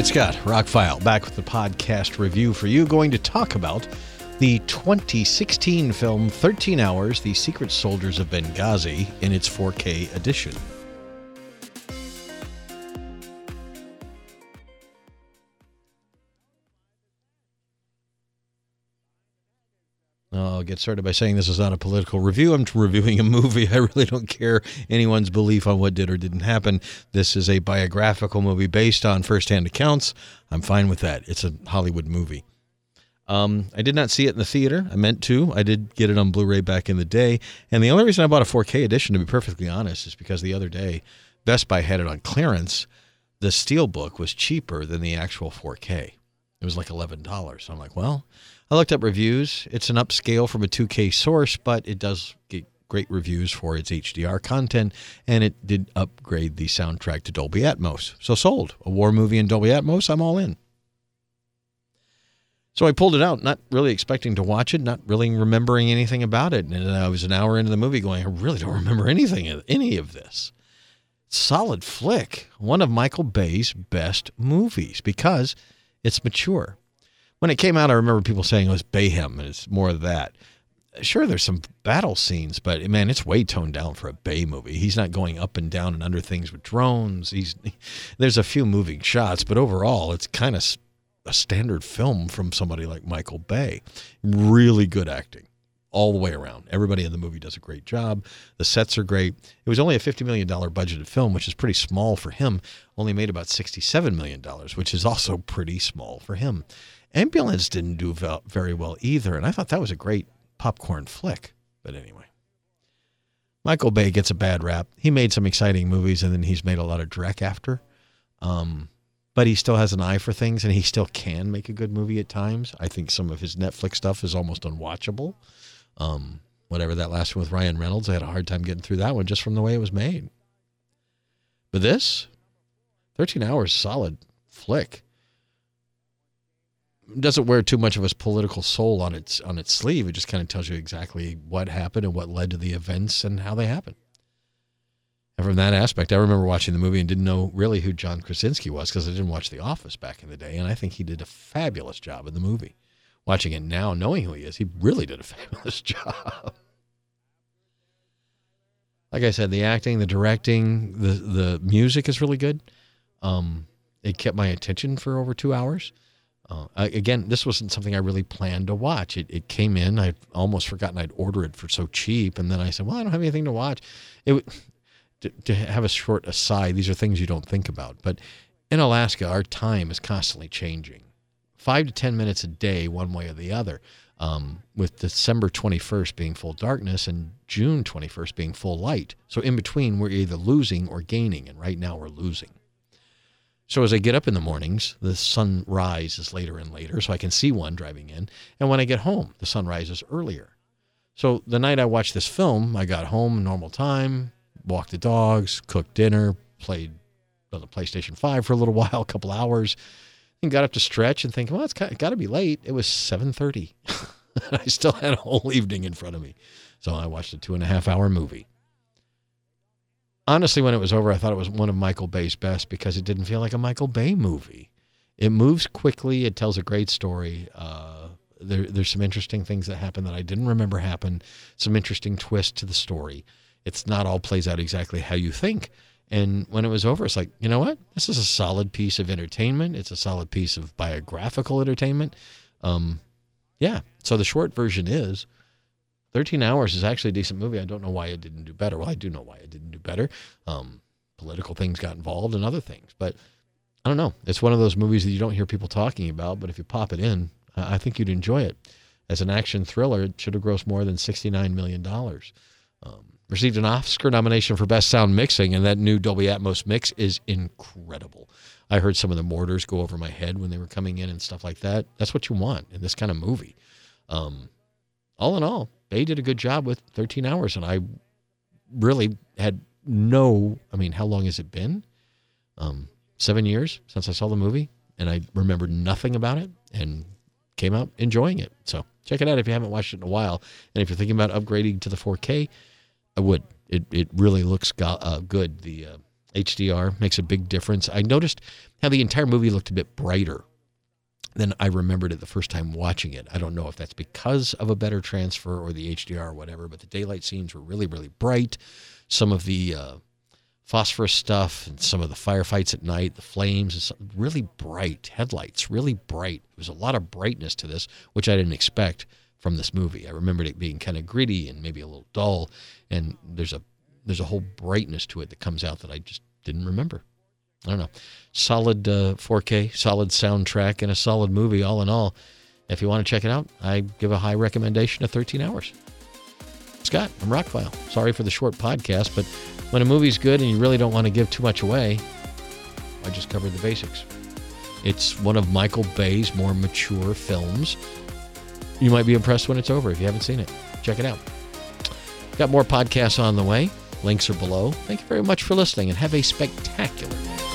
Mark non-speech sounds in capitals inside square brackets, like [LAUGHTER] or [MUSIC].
it's Scott, Rockfile, back with the podcast review for you. Going to talk about the 2016 film 13 Hours The Secret Soldiers of Benghazi in its 4K edition. I'll get started by saying this is not a political review. I'm reviewing a movie. [LAUGHS] I really don't care anyone's belief on what did or didn't happen. This is a biographical movie based on firsthand accounts. I'm fine with that. It's a Hollywood movie. Um, I did not see it in the theater. I meant to. I did get it on Blu ray back in the day. And the only reason I bought a 4K edition, to be perfectly honest, is because the other day Best Buy had it on clearance. The Steelbook was cheaper than the actual 4K. It was like $11. So I'm like, well, I looked up reviews. It's an upscale from a 2K source, but it does get great reviews for its HDR content, and it did upgrade the soundtrack to Dolby Atmos. So sold. A war movie in Dolby Atmos, I'm all in. So I pulled it out, not really expecting to watch it, not really remembering anything about it. And I was an hour into the movie going, I really don't remember anything of any of this. Solid flick, one of Michael Bay's best movies because it's mature when it came out, I remember people saying it was Bayhem, and it's more of that. Sure, there's some battle scenes, but man, it's way toned down for a Bay movie. He's not going up and down and under things with drones. He's [LAUGHS] there's a few moving shots, but overall, it's kind of a standard film from somebody like Michael Bay. Really good acting all the way around. Everybody in the movie does a great job. The sets are great. It was only a $50 million budgeted film, which is pretty small for him. Only made about $67 million, which is also pretty small for him. Ambulance didn't do very well either, and I thought that was a great popcorn flick. But anyway, Michael Bay gets a bad rap. He made some exciting movies, and then he's made a lot of dreck after. Um, but he still has an eye for things, and he still can make a good movie at times. I think some of his Netflix stuff is almost unwatchable. Um, whatever that last one with Ryan Reynolds, I had a hard time getting through that one just from the way it was made. But this, 13 hours solid flick doesn't wear too much of a political soul on its on its sleeve. It just kind of tells you exactly what happened and what led to the events and how they happened. And from that aspect, I remember watching the movie and didn't know really who John Krasinski was because I didn't watch The Office back in the day, and I think he did a fabulous job in the movie. Watching it now, knowing who he is, he really did a [LAUGHS] fabulous job. like I said, the acting, the directing, the the music is really good. Um, it kept my attention for over two hours. Uh, again, this wasn't something I really planned to watch. It, it came in. I'd almost forgotten I'd order it for so cheap, and then I said, "Well, I don't have anything to watch." It to, to have a short aside. These are things you don't think about, but in Alaska, our time is constantly changing, five to ten minutes a day, one way or the other. Um, with December 21st being full darkness and June 21st being full light. So in between, we're either losing or gaining, and right now we're losing. So as I get up in the mornings, the sun rises later and later, so I can see one driving in. And when I get home, the sun rises earlier. So the night I watched this film, I got home normal time, walked the dogs, cooked dinner, played on the PlayStation 5 for a little [LAUGHS] while, a couple hours, and got up to stretch and think, well, it's got to be late. It was 7.30. [LAUGHS] I still had a whole evening in front of me. So I watched a two and a half hour movie honestly, when it was over, I thought it was one of Michael Bay's best because it didn't feel like a Michael Bay movie. It moves quickly. It tells a great story. Uh, there, there's some interesting things that happen that I didn't remember happen. Some interesting twists to the story. It's not all plays out exactly how you think. And when it was over, it's like, you know what? This is a solid piece of entertainment. It's a solid piece of biographical entertainment. Um, yeah. So the short version is 13 Hours is actually a decent movie. I don't know why it didn't do better. Well, I do know why it didn't do better. Um, political things got involved and other things. But I don't know. It's one of those movies that you don't hear people talking about, but if you pop it in, I think you'd enjoy it. As an action thriller, it should have grossed more than $69 million. Um, received an Oscar nomination for Best Sound Mixing, and that new Dolby Atmos mix is incredible. I heard some of the mortars go over my head when they were coming in and stuff like that. That's what you want in this kind of movie. Um, all in all, Bay did a good job with 13 hours, and I really had no. I mean, how long has it been? Um, seven years since I saw the movie, and I remembered nothing about it, and came out enjoying it. So check it out if you haven't watched it in a while, and if you're thinking about upgrading to the 4K, I would. It it really looks go- uh, good. The uh, HDR makes a big difference. I noticed how the entire movie looked a bit brighter than I remembered it the first time watching it. I don't know if that's because of a better transfer or the HDR or whatever, but the daylight scenes were really, really bright. Some of the uh, phosphorus stuff and some of the firefights at night, the flames, really bright headlights, really bright. There was a lot of brightness to this, which I didn't expect from this movie. I remembered it being kind of gritty and maybe a little dull, and there's a there's a whole brightness to it that comes out that I just didn't remember. I don't know. Solid uh, 4K, solid soundtrack, and a solid movie all in all. If you want to check it out, I give a high recommendation of 13 hours. Scott from Rockfile. Sorry for the short podcast, but when a movie's good and you really don't want to give too much away, I just covered the basics. It's one of Michael Bay's more mature films. You might be impressed when it's over if you haven't seen it. Check it out. Got more podcasts on the way. Links are below. Thank you very much for listening and have a spectacular day.